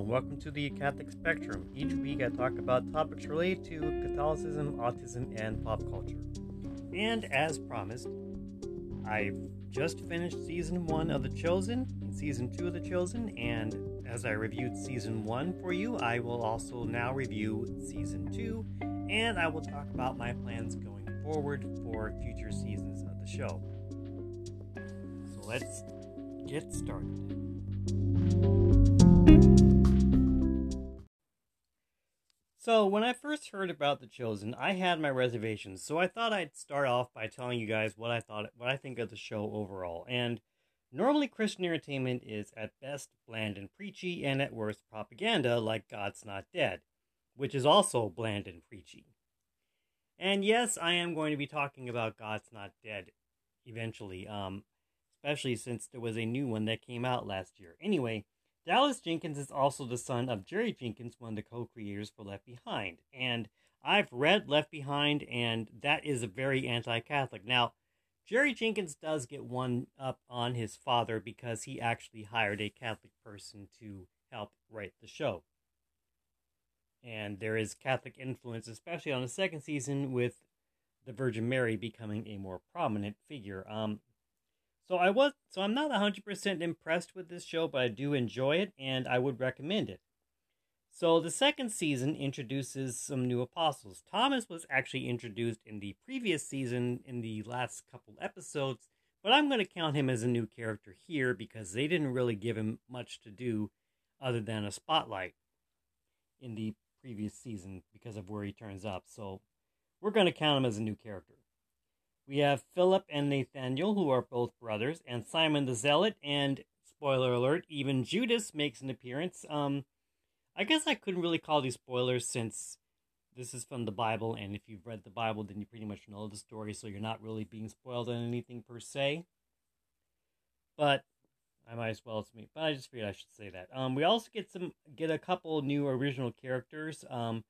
Welcome to the Catholic Spectrum. Each week I talk about topics related to Catholicism, autism, and pop culture. And as promised, I've just finished season one of The Chosen and season two of The Chosen, and as I reviewed season one for you, I will also now review season two, and I will talk about my plans going forward for future seasons of the show. So let's get started. So, when I first heard about The Chosen, I had my reservations, so I thought I'd start off by telling you guys what I thought what I think of the show overall. And normally Christian entertainment is at best bland and preachy and at worst propaganda like God's Not Dead, which is also bland and preachy. And yes, I am going to be talking about God's Not Dead eventually, um especially since there was a new one that came out last year. Anyway, Dallas Jenkins is also the son of Jerry Jenkins, one of the co creators for Left Behind. And I've read Left Behind, and that is a very anti Catholic. Now, Jerry Jenkins does get one up on his father because he actually hired a Catholic person to help write the show. And there is Catholic influence, especially on the second season, with the Virgin Mary becoming a more prominent figure. Um, so I was so I'm not 100% impressed with this show, but I do enjoy it and I would recommend it. So the second season introduces some new apostles. Thomas was actually introduced in the previous season in the last couple episodes, but I'm going to count him as a new character here because they didn't really give him much to do other than a spotlight in the previous season because of where he turns up. So we're going to count him as a new character. We have Philip and Nathaniel, who are both brothers, and Simon the Zealot, and spoiler alert, even Judas makes an appearance. Um, I guess I couldn't really call these spoilers since this is from the Bible, and if you've read the Bible, then you pretty much know the story, so you're not really being spoiled on anything per se. But I might as well admit, but I just figured I should say that. Um, we also get some get a couple new original characters. Um,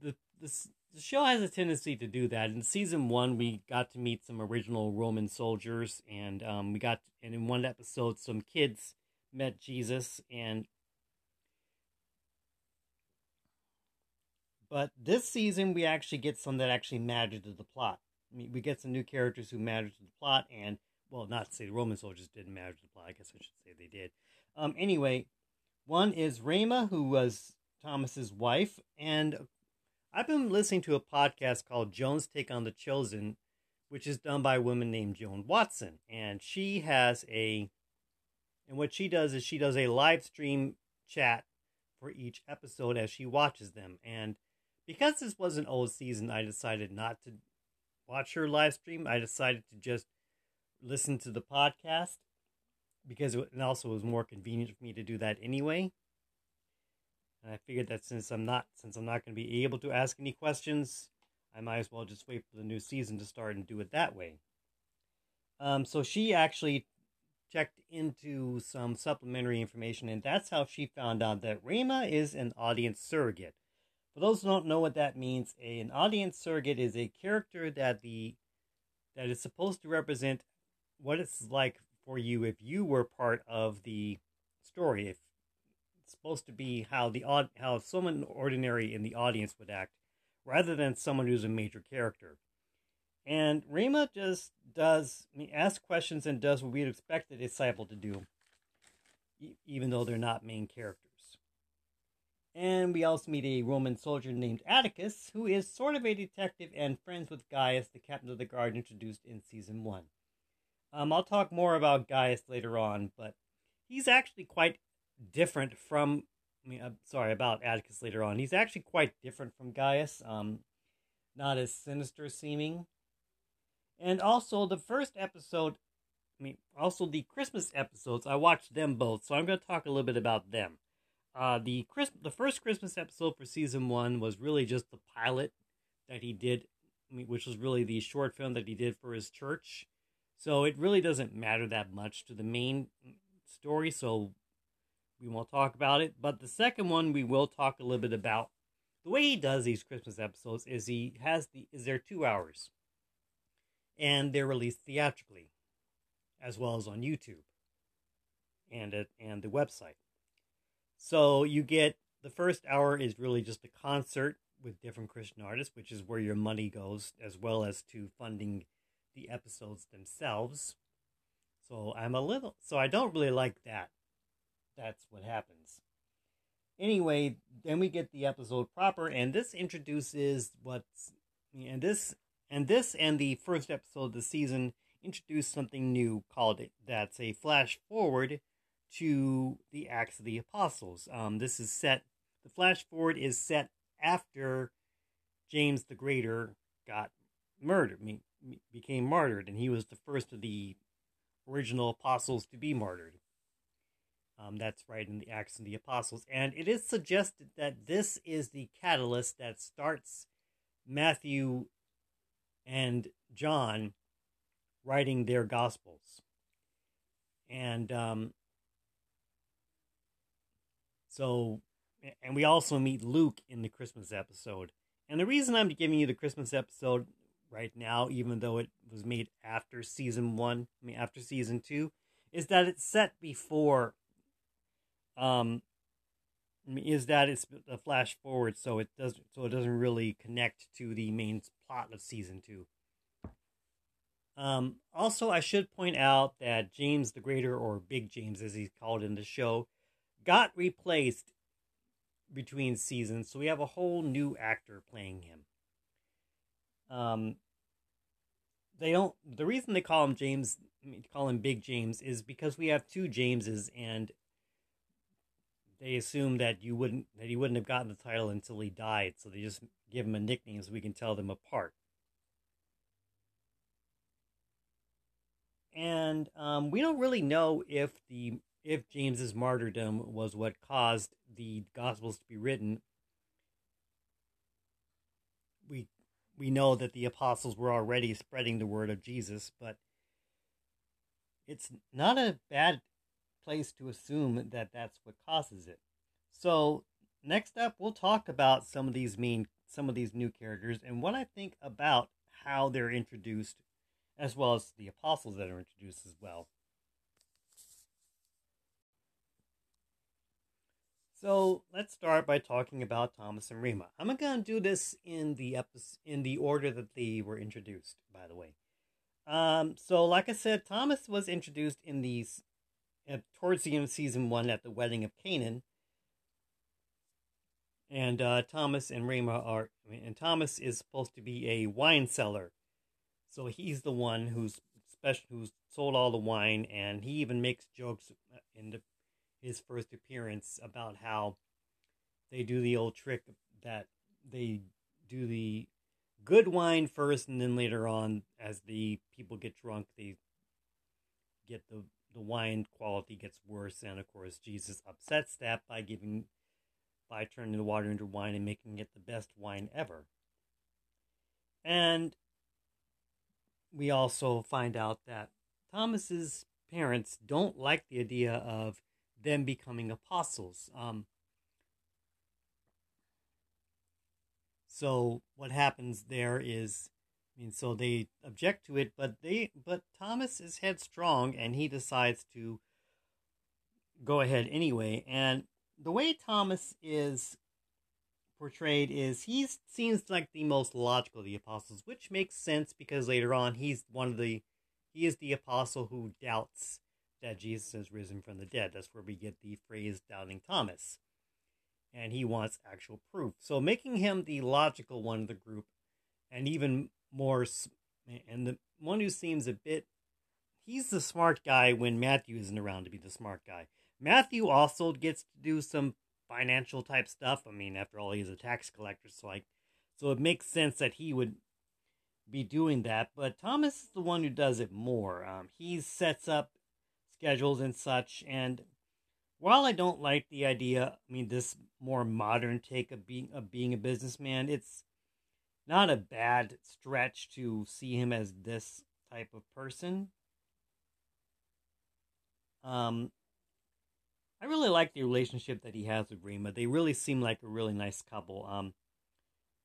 the this the show has a tendency to do that. In season one, we got to meet some original Roman soldiers, and um, we got and in one episode, some kids met Jesus, and but this season we actually get some that actually matter to the plot. I mean, we get some new characters who matter to the plot, and well, not to say the Roman soldiers didn't matter to the plot. I guess I should say they did. Um, anyway, one is Ramah, who was Thomas's wife, and I've been listening to a podcast called Joan's Take on the Chosen, which is done by a woman named Joan Watson. And she has a, and what she does is she does a live stream chat for each episode as she watches them. And because this was an old season, I decided not to watch her live stream. I decided to just listen to the podcast because it also was more convenient for me to do that anyway. And I figured that since I'm not since I'm not going to be able to ask any questions, I might as well just wait for the new season to start and do it that way. Um, so she actually checked into some supplementary information, and that's how she found out that Ramah is an audience surrogate. For those who don't know what that means, a, an audience surrogate is a character that the that is supposed to represent what it's like for you if you were part of the story. If supposed to be how the odd how someone ordinary in the audience would act, rather than someone who's a major character. And Rima just does I mean, questions and does what we'd expect a disciple to do, even though they're not main characters. And we also meet a Roman soldier named Atticus, who is sort of a detective and friends with Gaius, the captain of the guard introduced in season one. Um, I'll talk more about Gaius later on, but he's actually quite different from. I mean, I'm sorry about Atticus later on. He's actually quite different from Gaius. Um, not as sinister seeming. And also the first episode. I mean, also the Christmas episodes. I watched them both, so I'm going to talk a little bit about them. Uh, the Chris, the first Christmas episode for season one was really just the pilot that he did, I mean, which was really the short film that he did for his church. So it really doesn't matter that much to the main story. So we won't talk about it. But the second one we will talk a little bit about. The way he does these Christmas episodes is he has the is there two hours, and they're released theatrically, as well as on YouTube, and at and the website. So you get the first hour is really just a concert with different Christian artists, which is where your money goes, as well as to funding the episodes themselves. So I'm a little, so I don't really like that. That's what happens. Anyway, then we get the episode proper, and this introduces what's, and this, and this, and the first episode of the season introduce something new called it. That's a flash forward to the Acts of the Apostles. Um, this is set. The flash forward is set after James the Greater got murdered, became martyred, and he was the first of the original apostles to be martyred. Um, that's right in the Acts of the Apostles. And it is suggested that this is the catalyst that starts Matthew and John writing their Gospels. And um, so, and we also meet Luke in the Christmas episode. And the reason I'm giving you the Christmas episode right now, even though it was made after season one, I mean, after season two, is that it's set before um, is that it's a flash forward, so it doesn't so it doesn't really connect to the main plot of season two. Um, also, I should point out that James the Greater, or Big James as he's called in the show, got replaced between seasons, so we have a whole new actor playing him. Um, they don't. The reason they call him James, call him Big James, is because we have two Jameses, and they assume that you wouldn't that he wouldn't have gotten the title until he died, so they just give him a nickname so we can tell them apart. And um, we don't really know if the if James's martyrdom was what caused the Gospels to be written. We we know that the apostles were already spreading the word of Jesus, but it's not a bad place to assume that that's what causes it. So, next up, we'll talk about some of these main, some of these new characters and what I think about how they're introduced, as well as the apostles that are introduced as well. So let's start by talking about Thomas and Rima. I'm to do this in the episode, in the order that they were introduced. By the way, um, so like I said, Thomas was introduced in these at, towards the end of season one at the wedding of Canaan. And uh, Thomas and Rima are, and Thomas is supposed to be a wine seller, so he's the one who's special, who's sold all the wine, and he even makes jokes in the, his first appearance about how they do the old trick that they do the good wine first, and then later on, as the people get drunk, they get the the wine quality gets worse, and of course Jesus upsets that by giving by turning the water into wine and making it the best wine ever. And we also find out that Thomas's parents don't like the idea of them becoming apostles. Um, so what happens there is I mean, so they object to it, but they but Thomas is headstrong and he decides to go ahead anyway. And the way Thomas is portrayed is he seems like the most logical of the apostles, which makes sense because later on he's one of the he is the apostle who doubts that Jesus has risen from the dead. That's where we get the phrase doubting Thomas. And he wants actual proof. So making him the logical one of the group and even more, and the one who seems a bit, he's the smart guy when Matthew isn't around to be the smart guy. Matthew also gets to do some financial type stuff. I mean, after all, he's a tax collector, so like, so it makes sense that he would be doing that. But Thomas is the one who does it more. Um, he sets up schedules and such. And while I don't like the idea, I mean, this more modern take of being of being a businessman, it's not a bad stretch to see him as this type of person. Um, I really like the relationship that he has with Rima. They really seem like a really nice couple. Um,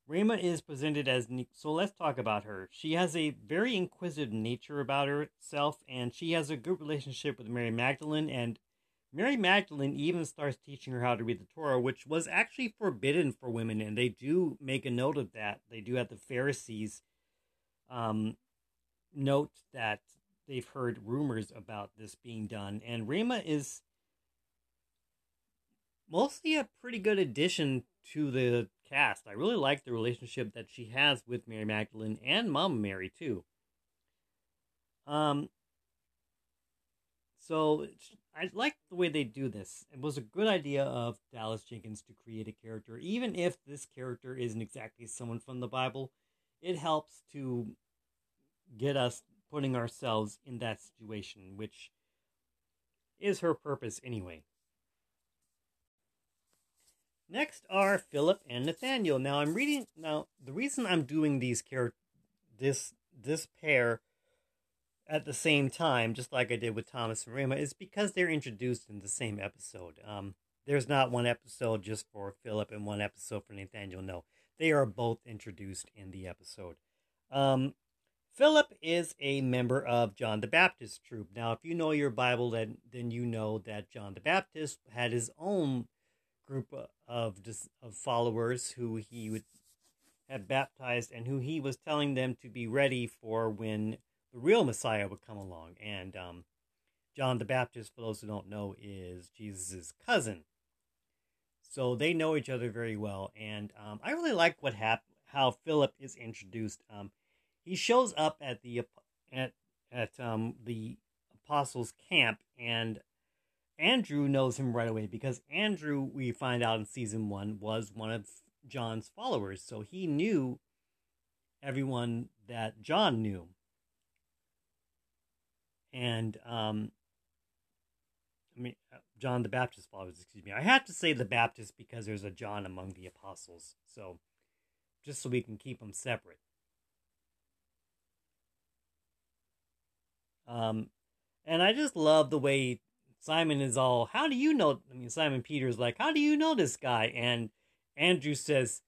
Rima is presented as so. Let's talk about her. She has a very inquisitive nature about herself, and she has a good relationship with Mary Magdalene. And Mary Magdalene even starts teaching her how to read the Torah, which was actually forbidden for women, and they do make a note of that. They do have the Pharisees um, note that they've heard rumors about this being done, and Rhema is mostly a pretty good addition to the cast. I really like the relationship that she has with Mary Magdalene and Mama Mary too. Um, so I like the way they do this. It was a good idea of Dallas Jenkins to create a character, even if this character isn't exactly someone from the Bible. It helps to get us putting ourselves in that situation, which is her purpose anyway. Next are Philip and Nathaniel. Now I'm reading now the reason I'm doing these character this this pair at the same time, just like I did with Thomas and Rhema, is because they're introduced in the same episode. Um, there's not one episode just for Philip and one episode for Nathaniel. No, they are both introduced in the episode. Um, Philip is a member of John the Baptist troop. Now, if you know your Bible, then then you know that John the Baptist had his own group of of followers who he would have baptized and who he was telling them to be ready for when the real Messiah would come along. And um, John the Baptist, for those who don't know, is Jesus' cousin. So they know each other very well. And um, I really like what hap- how Philip is introduced. Um, he shows up at the at at um, the apostles' camp, and Andrew knows him right away because Andrew, we find out in season one, was one of John's followers. So he knew everyone that John knew. And, um, I mean, uh, John the Baptist followers, excuse me. I have to say the Baptist because there's a John among the apostles. So, just so we can keep them separate. Um, and I just love the way Simon is all, how do you know? I mean, Simon Peter's like, how do you know this guy? And Andrew says,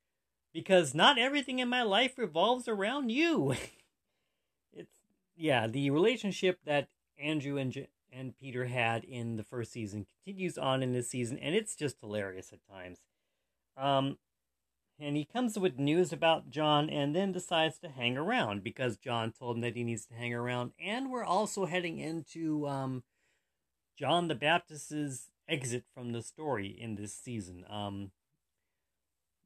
because not everything in my life revolves around you. it's, yeah, the relationship that Andrew and, and Peter had in the first season continues on in this season, and it's just hilarious at times. Um, and he comes with news about John and then decides to hang around because John told him that he needs to hang around. And we're also heading into um, John the Baptist's exit from the story in this season. Um,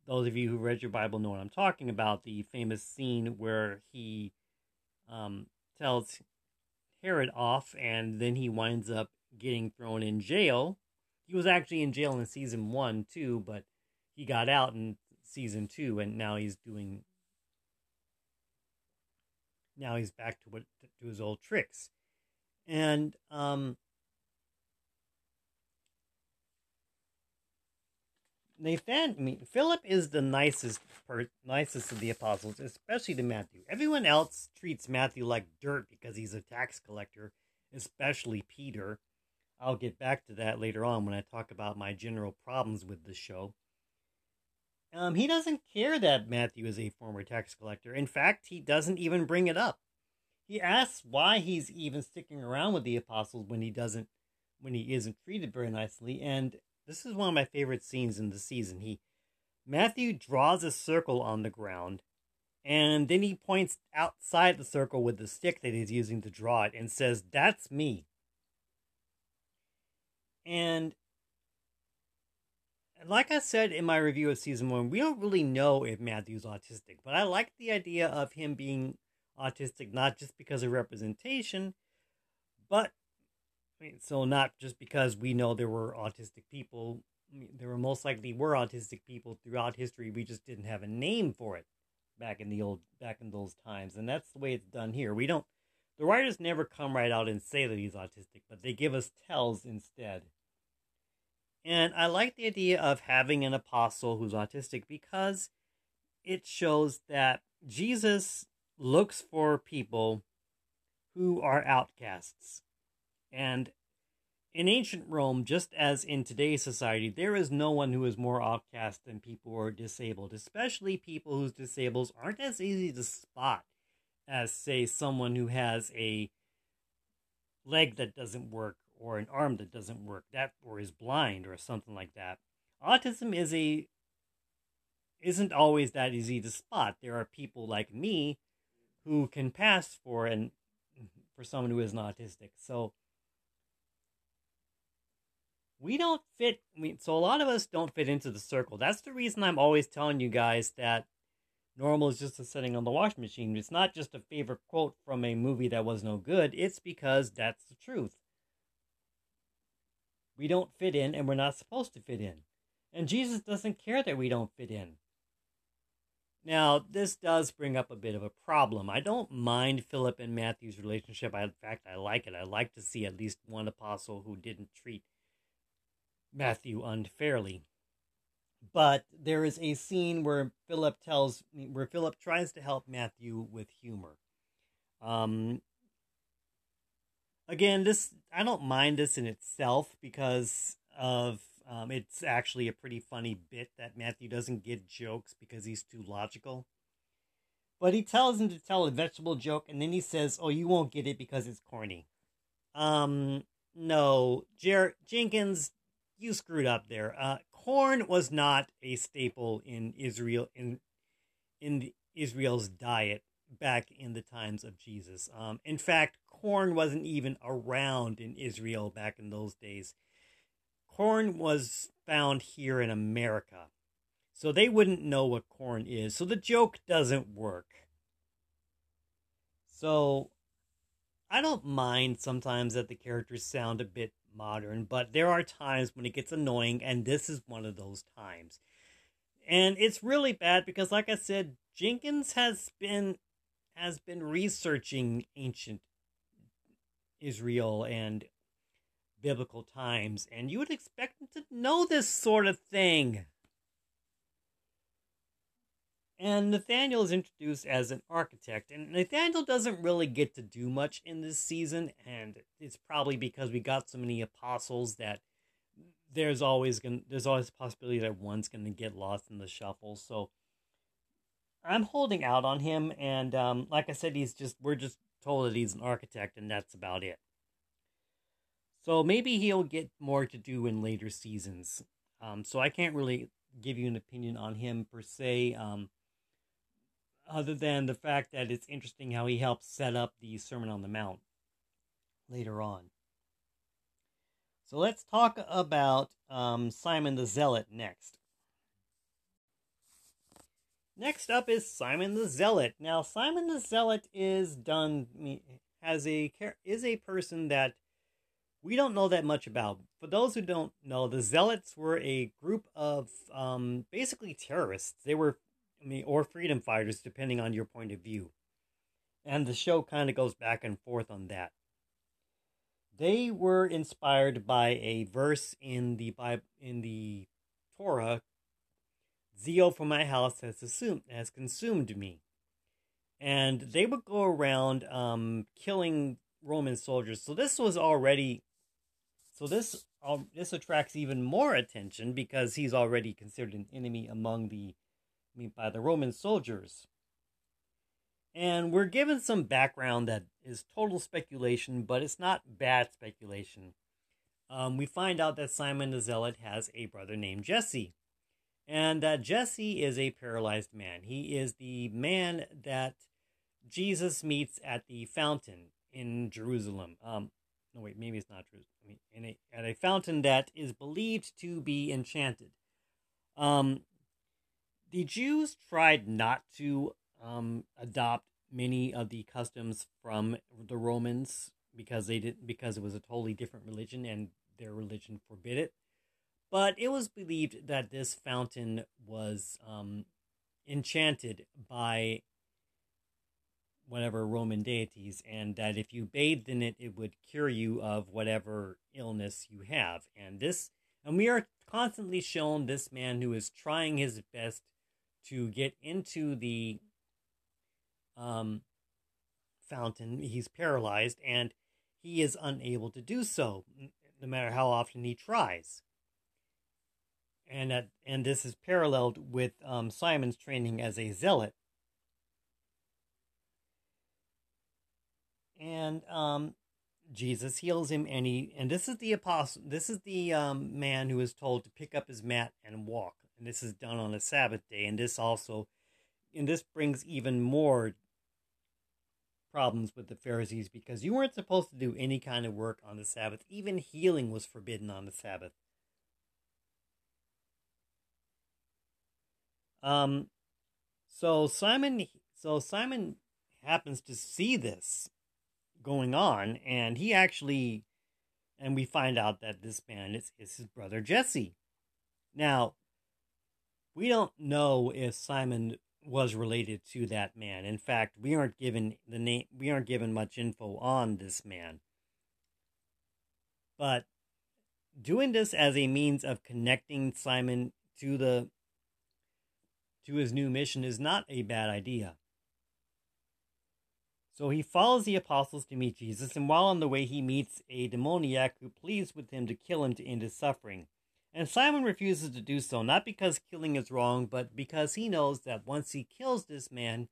those of you who read your Bible know what I'm talking about. The famous scene where he um, tells Herod off, and then he winds up getting thrown in jail. He was actually in jail in season one too, but he got out in season two, and now he's doing. Now he's back to what to his old tricks, and um, Nathan, I mean, Philip is the nicest, per, nicest of the apostles, especially to Matthew. Everyone else treats Matthew like dirt because he's a tax collector, especially Peter. I'll get back to that later on when I talk about my general problems with the show. Um, he doesn't care that Matthew is a former tax collector. In fact, he doesn't even bring it up. He asks why he's even sticking around with the apostles when he doesn't, when he isn't treated very nicely, and this is one of my favorite scenes in the season. He Matthew draws a circle on the ground and then he points outside the circle with the stick that he's using to draw it and says, That's me. And like I said in my review of season one, we don't really know if Matthew's autistic, but I like the idea of him being autistic not just because of representation, but so not just because we know there were autistic people, there were most likely were autistic people throughout history. We just didn't have a name for it back in the old back in those times, and that's the way it's done here. We don't. The writers never come right out and say that he's autistic, but they give us tells instead. And I like the idea of having an apostle who's autistic because it shows that Jesus looks for people who are outcasts and in ancient Rome, just as in today's society, there is no one who is more outcast than people who are disabled, especially people whose disables aren't as easy to spot as, say, someone who has a leg that doesn't work or an arm that doesn't work, that or is blind or something like that. Autism is a isn't always that easy to spot. There are people like me who can pass for an for someone who isn't autistic. So we don't fit. I mean, so a lot of us don't fit into the circle. That's the reason I'm always telling you guys that normal is just a setting on the washing machine. It's not just a favorite quote from a movie that was no good. It's because that's the truth. We don't fit in, and we're not supposed to fit in. And Jesus doesn't care that we don't fit in. Now, this does bring up a bit of a problem. I don't mind Philip and Matthew's relationship. I, in fact, I like it. I like to see at least one apostle who didn't treat Matthew unfairly. But there is a scene where Philip tells, where Philip tries to help Matthew with humor. Um, again, this I don't mind this in itself because of um, it's actually a pretty funny bit that Matthew doesn't get jokes because he's too logical. But he tells him to tell a vegetable joke, and then he says, "Oh, you won't get it because it's corny." Um, no, Jer- Jenkins, you screwed up there. Uh, corn was not a staple in Israel in in Israel's diet back in the times of Jesus. Um, in fact, corn wasn't even around in Israel back in those days corn was found here in America. So they wouldn't know what corn is. So the joke doesn't work. So I don't mind sometimes that the characters sound a bit modern, but there are times when it gets annoying, and this is one of those times. And it's really bad because, like I said, Jenkins has been has been researching ancient Israel and biblical times, and you would expect him to know this sort of thing. And Nathaniel is introduced as an architect, and Nathaniel doesn't really get to do much in this season, and it's probably because we got so many apostles that there's always going there's always a possibility that one's gonna get lost in the shuffle. So I'm holding out on him, and um, like I said, he's just we're just told that he's an architect, and that's about it. So maybe he'll get more to do in later seasons. Um, so I can't really give you an opinion on him per se, um, other than the fact that it's interesting how he helps set up the Sermon on the Mount later on. So let's talk about um, Simon the Zealot next. Next up is Simon the Zealot. Now, Simon the Zealot is done has a is a person that we don't know that much about. For those who don't know, the Zealots were a group of um, basically terrorists. They were, I mean, or freedom fighters, depending on your point of view. And the show kind of goes back and forth on that. They were inspired by a verse in the Bible, in the Torah. Zeal for my house has assumed has consumed me, and they would go around um, killing Roman soldiers. So this was already so this um, this attracts even more attention because he's already considered an enemy among the mean by the Roman soldiers. And we're given some background that is total speculation, but it's not bad speculation. Um, we find out that Simon the Zealot has a brother named Jesse. And that Jesse is a paralyzed man. He is the man that Jesus meets at the fountain in Jerusalem. Um, no, wait, maybe it's not Jerusalem in a, at a fountain that is believed to be enchanted. Um, the Jews tried not to um, adopt many of the customs from the Romans because they didn't because it was a totally different religion and their religion forbid it. But it was believed that this fountain was um, enchanted by whatever Roman deities, and that if you bathed in it, it would cure you of whatever illness you have. And this, and we are constantly shown this man who is trying his best to get into the um, fountain. He's paralyzed, and he is unable to do so, no matter how often he tries. And that, and this is paralleled with um, Simon's training as a zealot And um, Jesus heals him, and he and this is the apostle. This is the um, man who is told to pick up his mat and walk, and this is done on a Sabbath day. And this also, and this brings even more problems with the Pharisees because you weren't supposed to do any kind of work on the Sabbath. Even healing was forbidden on the Sabbath. Um, so Simon, so Simon happens to see this going on, and he actually, and we find out that this man is, is his brother Jesse. Now, we don't know if Simon was related to that man. In fact, we aren't given the name. We aren't given much info on this man. But doing this as a means of connecting Simon to the to his new mission is not a bad idea. So he follows the apostles to meet Jesus, and while on the way, he meets a demoniac who pleads with him to kill him to end his suffering. And Simon refuses to do so, not because killing is wrong, but because he knows that once he kills this man,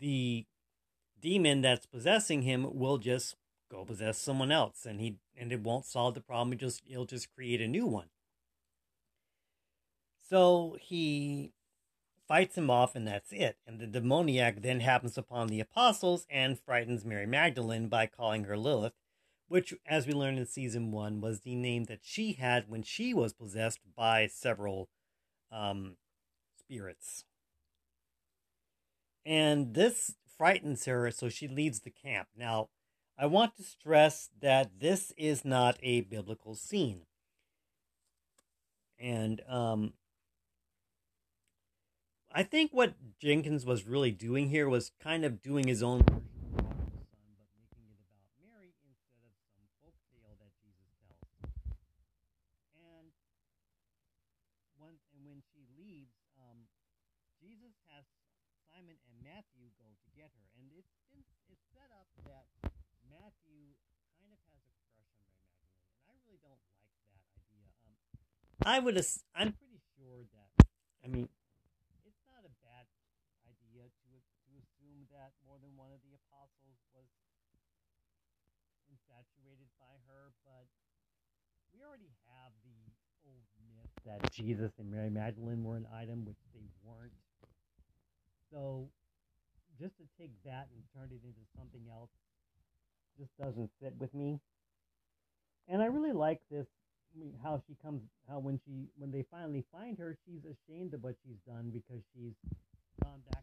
the demon that's possessing him will just go possess someone else, and he and it won't solve the problem. It just it'll just create a new one. So he fights him off, and that's it. And the demoniac then happens upon the apostles and frightens Mary Magdalene by calling her Lilith, which, as we learned in season one, was the name that she had when she was possessed by several um, spirits. And this frightens her, so she leaves the camp. Now, I want to stress that this is not a biblical scene. And um, I think what Jenkins was really doing here was kind of doing his own version of the Son, but making it about Mary instead of some folk tale that Jesus tells. And when and when she leaves, um, Jesus has Simon and Matthew go to get her, and it's been it's set up that Matthew kind of has a crush on Mary Magdalene, and I really don't like that idea. Um, I would, I'm pretty sure that, I mean it's not a bad idea to to assume that more than one of the apostles was infatuated by her, but we already have the old myth that Jesus and Mary Magdalene were an item, which they weren't. So just to take that and turn it into something else just doesn't fit with me. And I really like this how she comes how when she when they finally find her she's ashamed of what she's done because she's gone back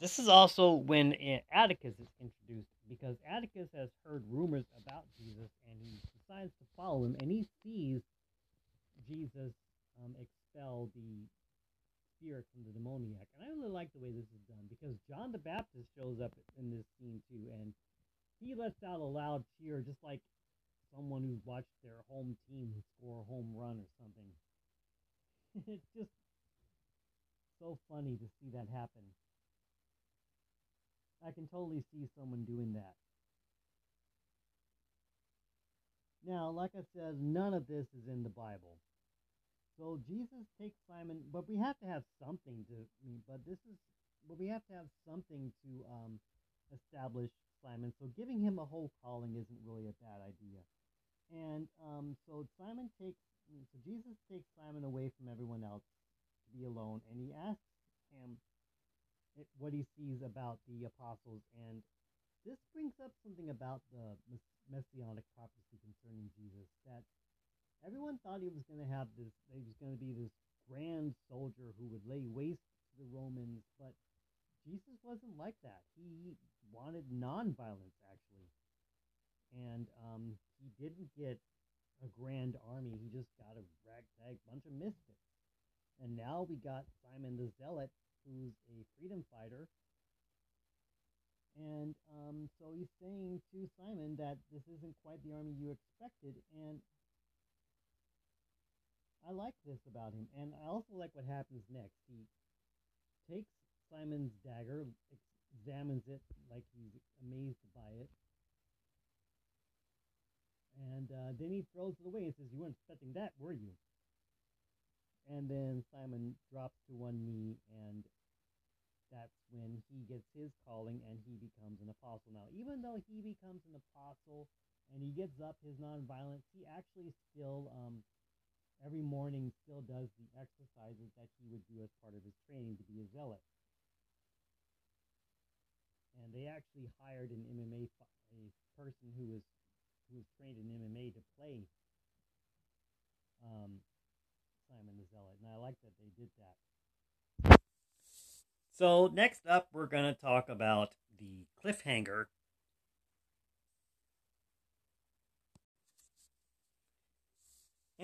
This is also when eh, Atticus is introduced because Atticus has heard rumors about Jesus and he decides to follow him and he sees Jesus um, expel the spirit from the demoniac. And I really like the way this is done because John the Baptist shows up in this scene too and he lets out a loud cheer just like someone who's watched their home team score a home run or something. it's just so funny to see that happen. I can totally see someone doing that. Now, said, none of this is in the Bible. So Jesus takes Simon, but we have to have something to, but this is, but we have to have something to um, establish Simon. So giving him a whole calling isn't really a bad idea. And um, so Simon takes so Jesus takes Simon away from everyone else to be alone, and he asks him what he sees about the apostles. And this brings up something about the messianic prophecy concerning Jesus that everyone thought he was going to have this, he was going to be this grand soldier who would lay waste to the Romans, but Jesus wasn't like that. He wanted nonviolence, actually. And um, he didn't get a grand army, he just got a ragtag bunch of misfits. And now we got Simon the Zealot, who's a freedom fighter. And um, so he's saying to Simon that this isn't quite the army you expected. And I like this about him, and I also like what happens next. He takes Simon's dagger, examines it like he's amazed by it, and uh, then he throws it away and says, "You weren't expecting that, were you?" And then Simon drops to one knee, and that's when he gets his calling and he becomes an apostle. Now, even though he becomes an apostle and he gives up his nonviolence, he actually still um, every morning still does the exercises that he would do as part of his training to be a zealot. And they actually hired an MMA a person who was who was trained in MMA to play um, Simon the Zealot, and I like that they did that. So next up, we're going to talk about the cliffhanger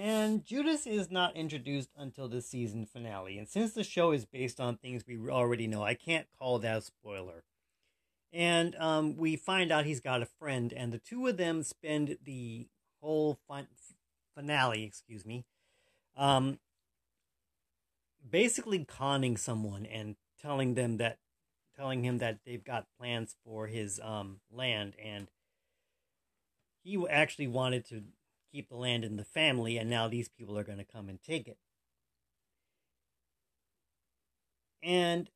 And Judas is not introduced until the season finale. And since the show is based on things we already know, I can't call that a spoiler. And um, we find out he's got a friend, and the two of them spend the whole fin- finale, excuse me, um, basically conning someone and telling them that, telling him that they've got plans for his um, land, and he actually wanted to keep the land in the family, and now these people are going to come and take it. And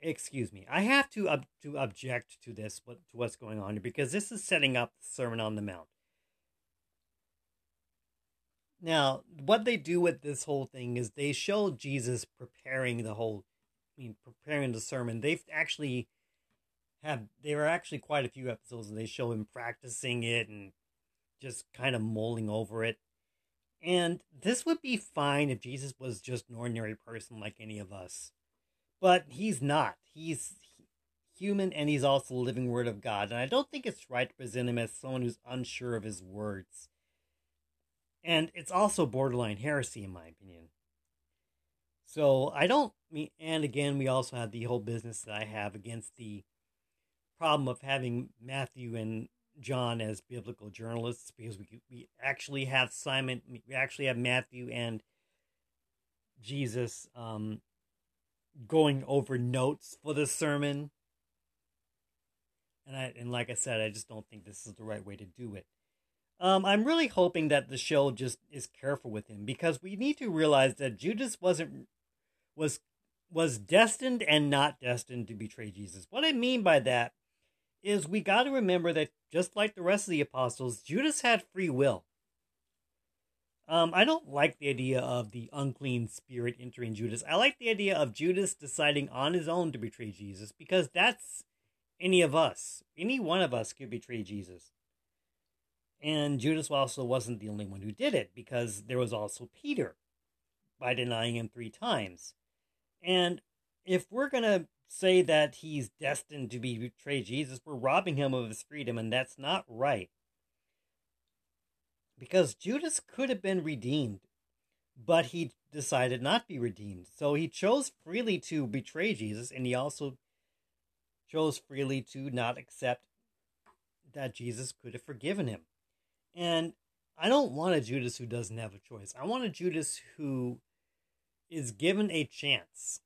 excuse me, I have to ob- to object to this what to what's going on here because this is setting up the Sermon on the Mount. Now, what they do with this whole thing is they show Jesus preparing the whole, I mean, preparing the sermon. They've actually have there are actually quite a few episodes and they show him practicing it and just kind of mulling over it. And this would be fine if Jesus was just an ordinary person like any of us. But he's not. He's human and he's also the living word of God. And I don't think it's right to present him as someone who's unsure of his words. And it's also borderline heresy, in my opinion. So I don't mean, and again, we also have the whole business that I have against the problem of having Matthew and John as biblical journalists because we we actually have Simon, we actually have Matthew and Jesus um, going over notes for the sermon. And I and like I said, I just don't think this is the right way to do it. Um, I'm really hoping that the show just is careful with him because we need to realize that Judas wasn't was was destined and not destined to betray Jesus. What I mean by that is we got to remember that just like the rest of the apostles, Judas had free will. Um, I don't like the idea of the unclean spirit entering Judas. I like the idea of Judas deciding on his own to betray Jesus because that's any of us. Any one of us could betray Jesus. And Judas also wasn't the only one who did it because there was also Peter by denying him three times. And if we're going to say that he's destined to be betray Jesus, we're robbing him of his freedom, and that's not right. Because Judas could have been redeemed, but he decided not to be redeemed. So he chose freely to betray Jesus, and he also chose freely to not accept that Jesus could have forgiven him. And I don't want a Judas who doesn't have a choice. I want a Judas who is given a chance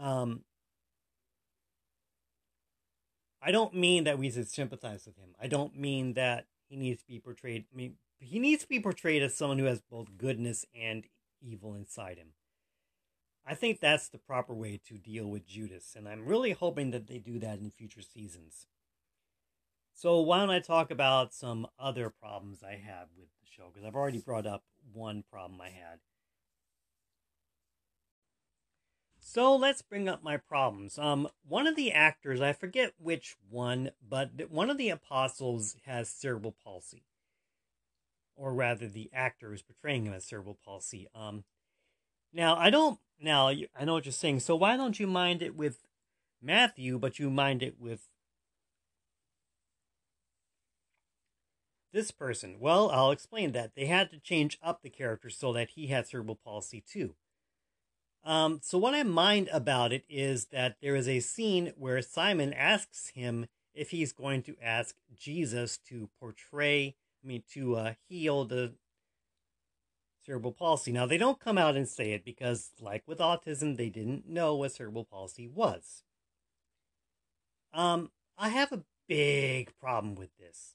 um, I don't mean that we should sympathize with him. I don't mean that he needs to be portrayed. I mean, he needs to be portrayed as someone who has both goodness and evil inside him. I think that's the proper way to deal with Judas, and I'm really hoping that they do that in future seasons. So, why don't I talk about some other problems I have with the show? Because I've already brought up one problem I had. So let's bring up my problems. Um, one of the actors, I forget which one, but one of the apostles has cerebral palsy, or rather, the actor who's portraying him as cerebral palsy. Um, now I don't. Now I know what you're saying. So why don't you mind it with Matthew, but you mind it with this person? Well, I'll explain that. They had to change up the character so that he had cerebral palsy too. Um, so what I mind about it is that there is a scene where Simon asks him if he's going to ask Jesus to portray, I mean, to uh, heal the cerebral palsy. Now, they don't come out and say it because, like with autism, they didn't know what cerebral palsy was. Um, I have a big problem with this.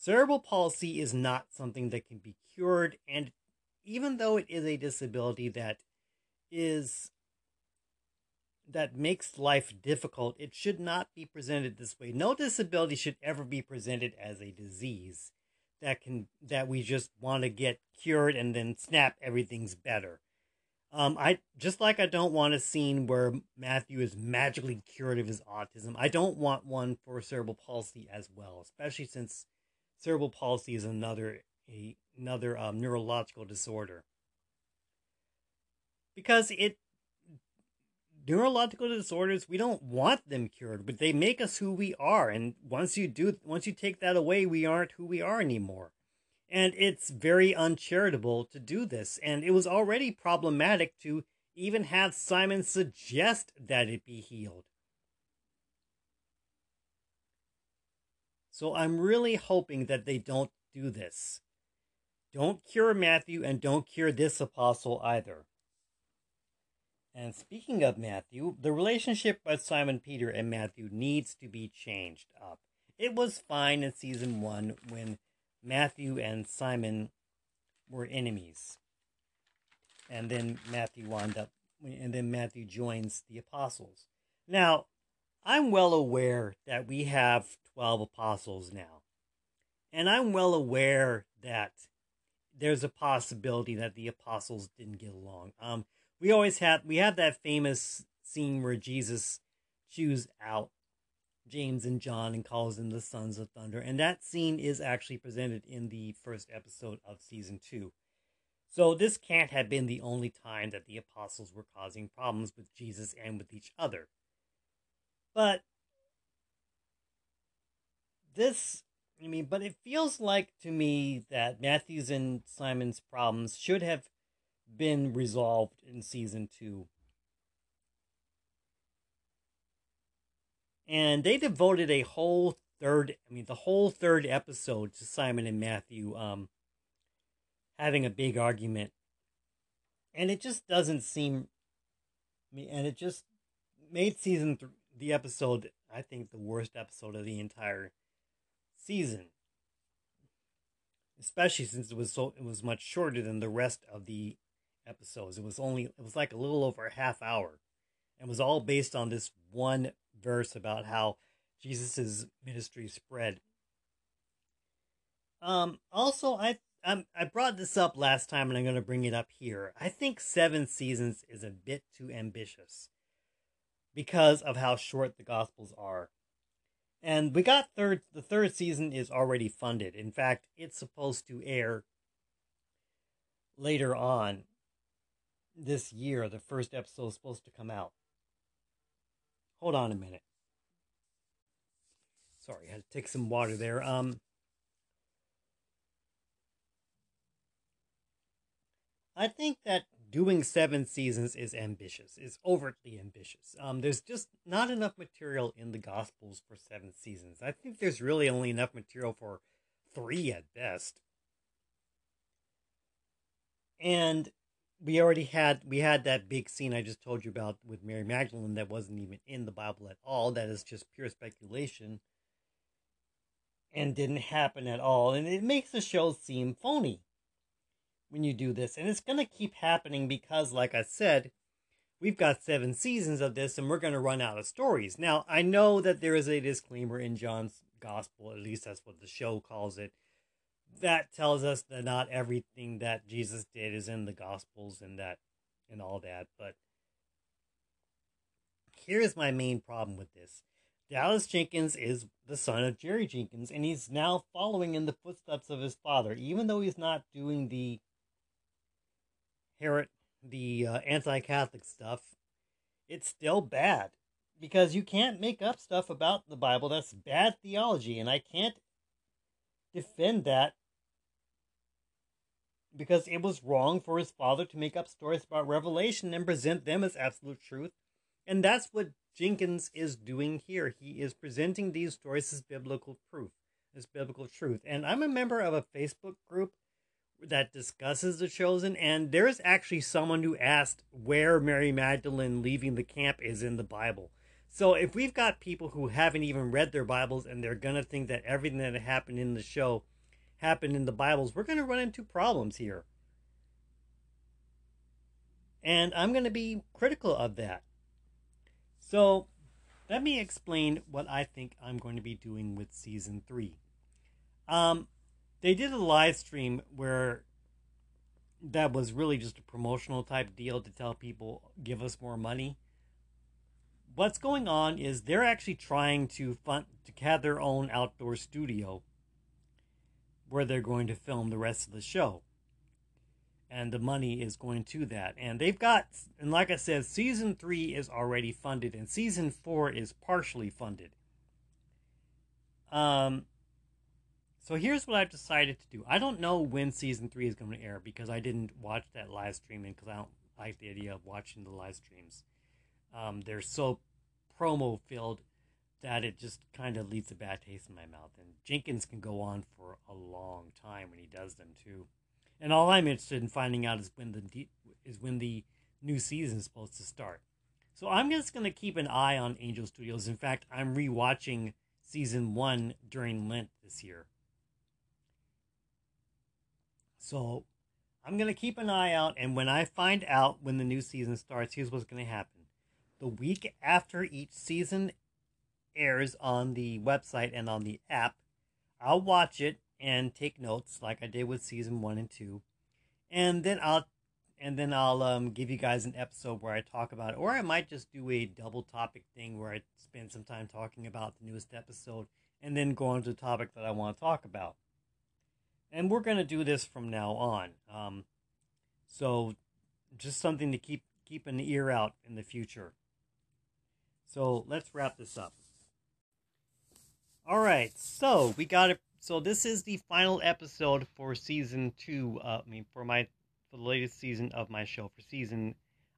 Cerebral palsy is not something that can be cured, and even though it is a disability that is that makes life difficult, it should not be presented this way. No disability should ever be presented as a disease that can that we just want to get cured and then snap everything's better. Um, I just like I don't want a scene where Matthew is magically cured of his autism. I don't want one for cerebral palsy as well, especially since cerebral palsy is another a, another um, neurological disorder. Because it neurological disorders, we don't want them cured, but they make us who we are. And once you do, once you take that away, we aren't who we are anymore. And it's very uncharitable to do this. And it was already problematic to even have Simon suggest that it be healed. So I'm really hoping that they don't do this. Don't cure Matthew and don't cure this apostle either. And speaking of Matthew, the relationship with Simon Peter and Matthew needs to be changed up. It was fine in season one when Matthew and Simon were enemies. And then Matthew wound up, and then Matthew joins the apostles. Now, I'm well aware that we have 12 apostles now. And I'm well aware that there's a possibility that the apostles didn't get along. Um, we always have we have that famous scene where Jesus chews out James and John and calls them the sons of thunder, and that scene is actually presented in the first episode of season two. So this can't have been the only time that the apostles were causing problems with Jesus and with each other. But this I mean, but it feels like to me that Matthew's and Simon's problems should have been resolved in season two. And they devoted a whole third, I mean, the whole third episode to Simon and Matthew um, having a big argument. And it just doesn't seem, I mean, and it just made season th- the episode, I think, the worst episode of the entire season especially since it was so it was much shorter than the rest of the episodes. It was only it was like a little over a half hour, and was all based on this one verse about how Jesus's ministry spread. Um. Also, I um, I brought this up last time, and I'm going to bring it up here. I think seven seasons is a bit too ambitious because of how short the Gospels are. And we got third. The third season is already funded. In fact, it's supposed to air later on this year. The first episode is supposed to come out. Hold on a minute. Sorry, I had to take some water there. Um, I think that doing seven seasons is ambitious, is overtly ambitious. Um, there's just not enough material in the Gospels for seven seasons. I think there's really only enough material for three at best. And we already had we had that big scene I just told you about with Mary Magdalene that wasn't even in the Bible at all. That is just pure speculation and didn't happen at all. And it makes the show seem phony when you do this. And it's going to keep happening because, like I said, we've got seven seasons of this and we're going to run out of stories. Now, I know that there is a disclaimer in John's gospel, at least that's what the show calls it, that tells us that not everything that Jesus did is in the Gospels and that and all that. But here's my main problem with this. Dallas Jenkins is the son of Jerry Jenkins, and he's now following in the footsteps of his father, even though he's not doing the Herod, the uh, anti-Catholic stuff. It's still bad because you can't make up stuff about the Bible. That's bad theology, and I can't defend that because it was wrong for his father to make up stories about Revelation and present them as absolute truth. And that's what Jenkins is doing here. He is presenting these stories as biblical proof, as biblical truth. And I'm a member of a Facebook group that discusses the chosen, and there's actually someone who asked where Mary Magdalene leaving the camp is in the Bible. So if we've got people who haven't even read their Bibles and they're gonna think that everything that happened in the show happened in the Bibles, we're gonna run into problems here. And I'm gonna be critical of that. So, let me explain what I think I'm going to be doing with season three. Um, they did a live stream where that was really just a promotional type deal to tell people give us more money. What's going on is they're actually trying to fund to have their own outdoor studio where they're going to film the rest of the show and the money is going to that. And they've got, and like I said, season three is already funded, and season four is partially funded. Um, so here's what I've decided to do. I don't know when season three is going to air because I didn't watch that live streaming because I don't like the idea of watching the live streams. Um, they're so promo filled that it just kind of leaves a bad taste in my mouth. And Jenkins can go on for a long time when he does them too. And all I'm interested in finding out is when the is when the new season is supposed to start. So I'm just going to keep an eye on Angel Studios. In fact, I'm rewatching season one during Lent this year. So I'm going to keep an eye out, and when I find out when the new season starts, here's what's going to happen. The week after each season airs on the website and on the app, I'll watch it and take notes like I did with season one and two, and then I'll and then I'll um, give you guys an episode where I talk about it, or I might just do a double topic thing where I spend some time talking about the newest episode and then go on to the topic that I want to talk about. And we're gonna do this from now on. Um, so just something to keep keep an ear out in the future. So let's wrap this up. All right, so we got it so this is the final episode for season two. Uh, I mean, for my for the latest season of my show for season.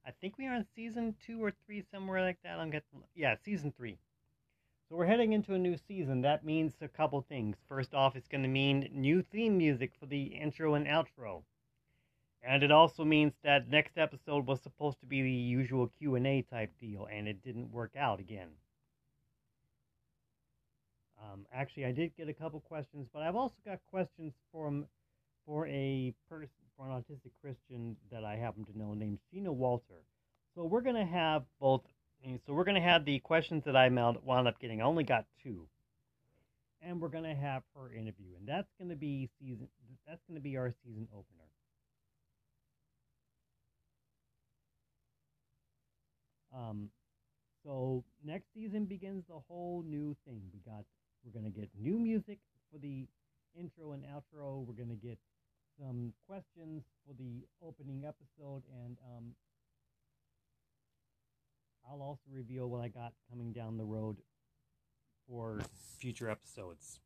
I think we are on season two or three, somewhere like that. I'm get yeah, season three. So we're heading into a new season. That means a couple things. First off, it's going to mean new theme music for the intro and outro. And it also means that next episode was supposed to be the usual Q&A type deal and it didn't work out again. Um, actually, I did get a couple questions, but I've also got questions from for a person for an autistic Christian that I happen to know named Gina Walter. So we're gonna have both. So we're gonna have the questions that I wound up getting. I only got two, and we're gonna have her interview, and that's gonna be season. That's gonna be our season opener. Um, so next season begins the whole new thing. We got we're going to get new music for the intro and outro. We're going to get some questions for the opening episode, and um, I'll also reveal what I got coming down the road for future episodes.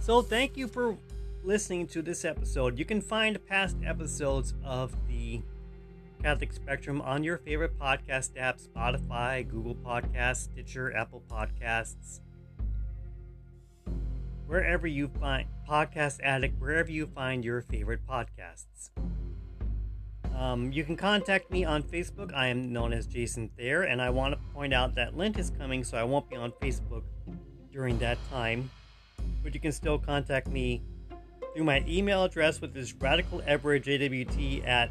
So, thank you for listening to this episode. You can find past episodes of the Catholic Spectrum on your favorite podcast app Spotify, Google Podcasts, Stitcher, Apple Podcasts, wherever you find Podcast Addict, wherever you find your favorite podcasts. Um, you can contact me on Facebook. I am known as Jason Thayer, and I want to point out that Lent is coming, so I won't be on Facebook during that time. But you can still contact me through my email address, with which is radicalebridgeawt at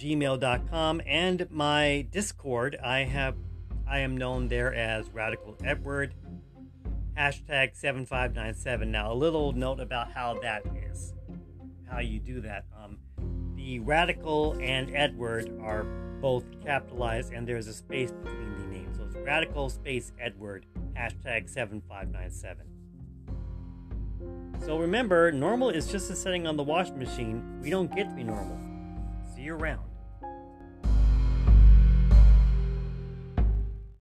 gmail.com and my discord i have i am known there as radical edward hashtag 7597 now a little note about how that is how you do that um, the Radical and Edward are both capitalized, and there's a space between the names. So it's Radical space Edward hashtag 7597. So remember, normal is just a setting on the washing machine. We don't get to be normal. See you around.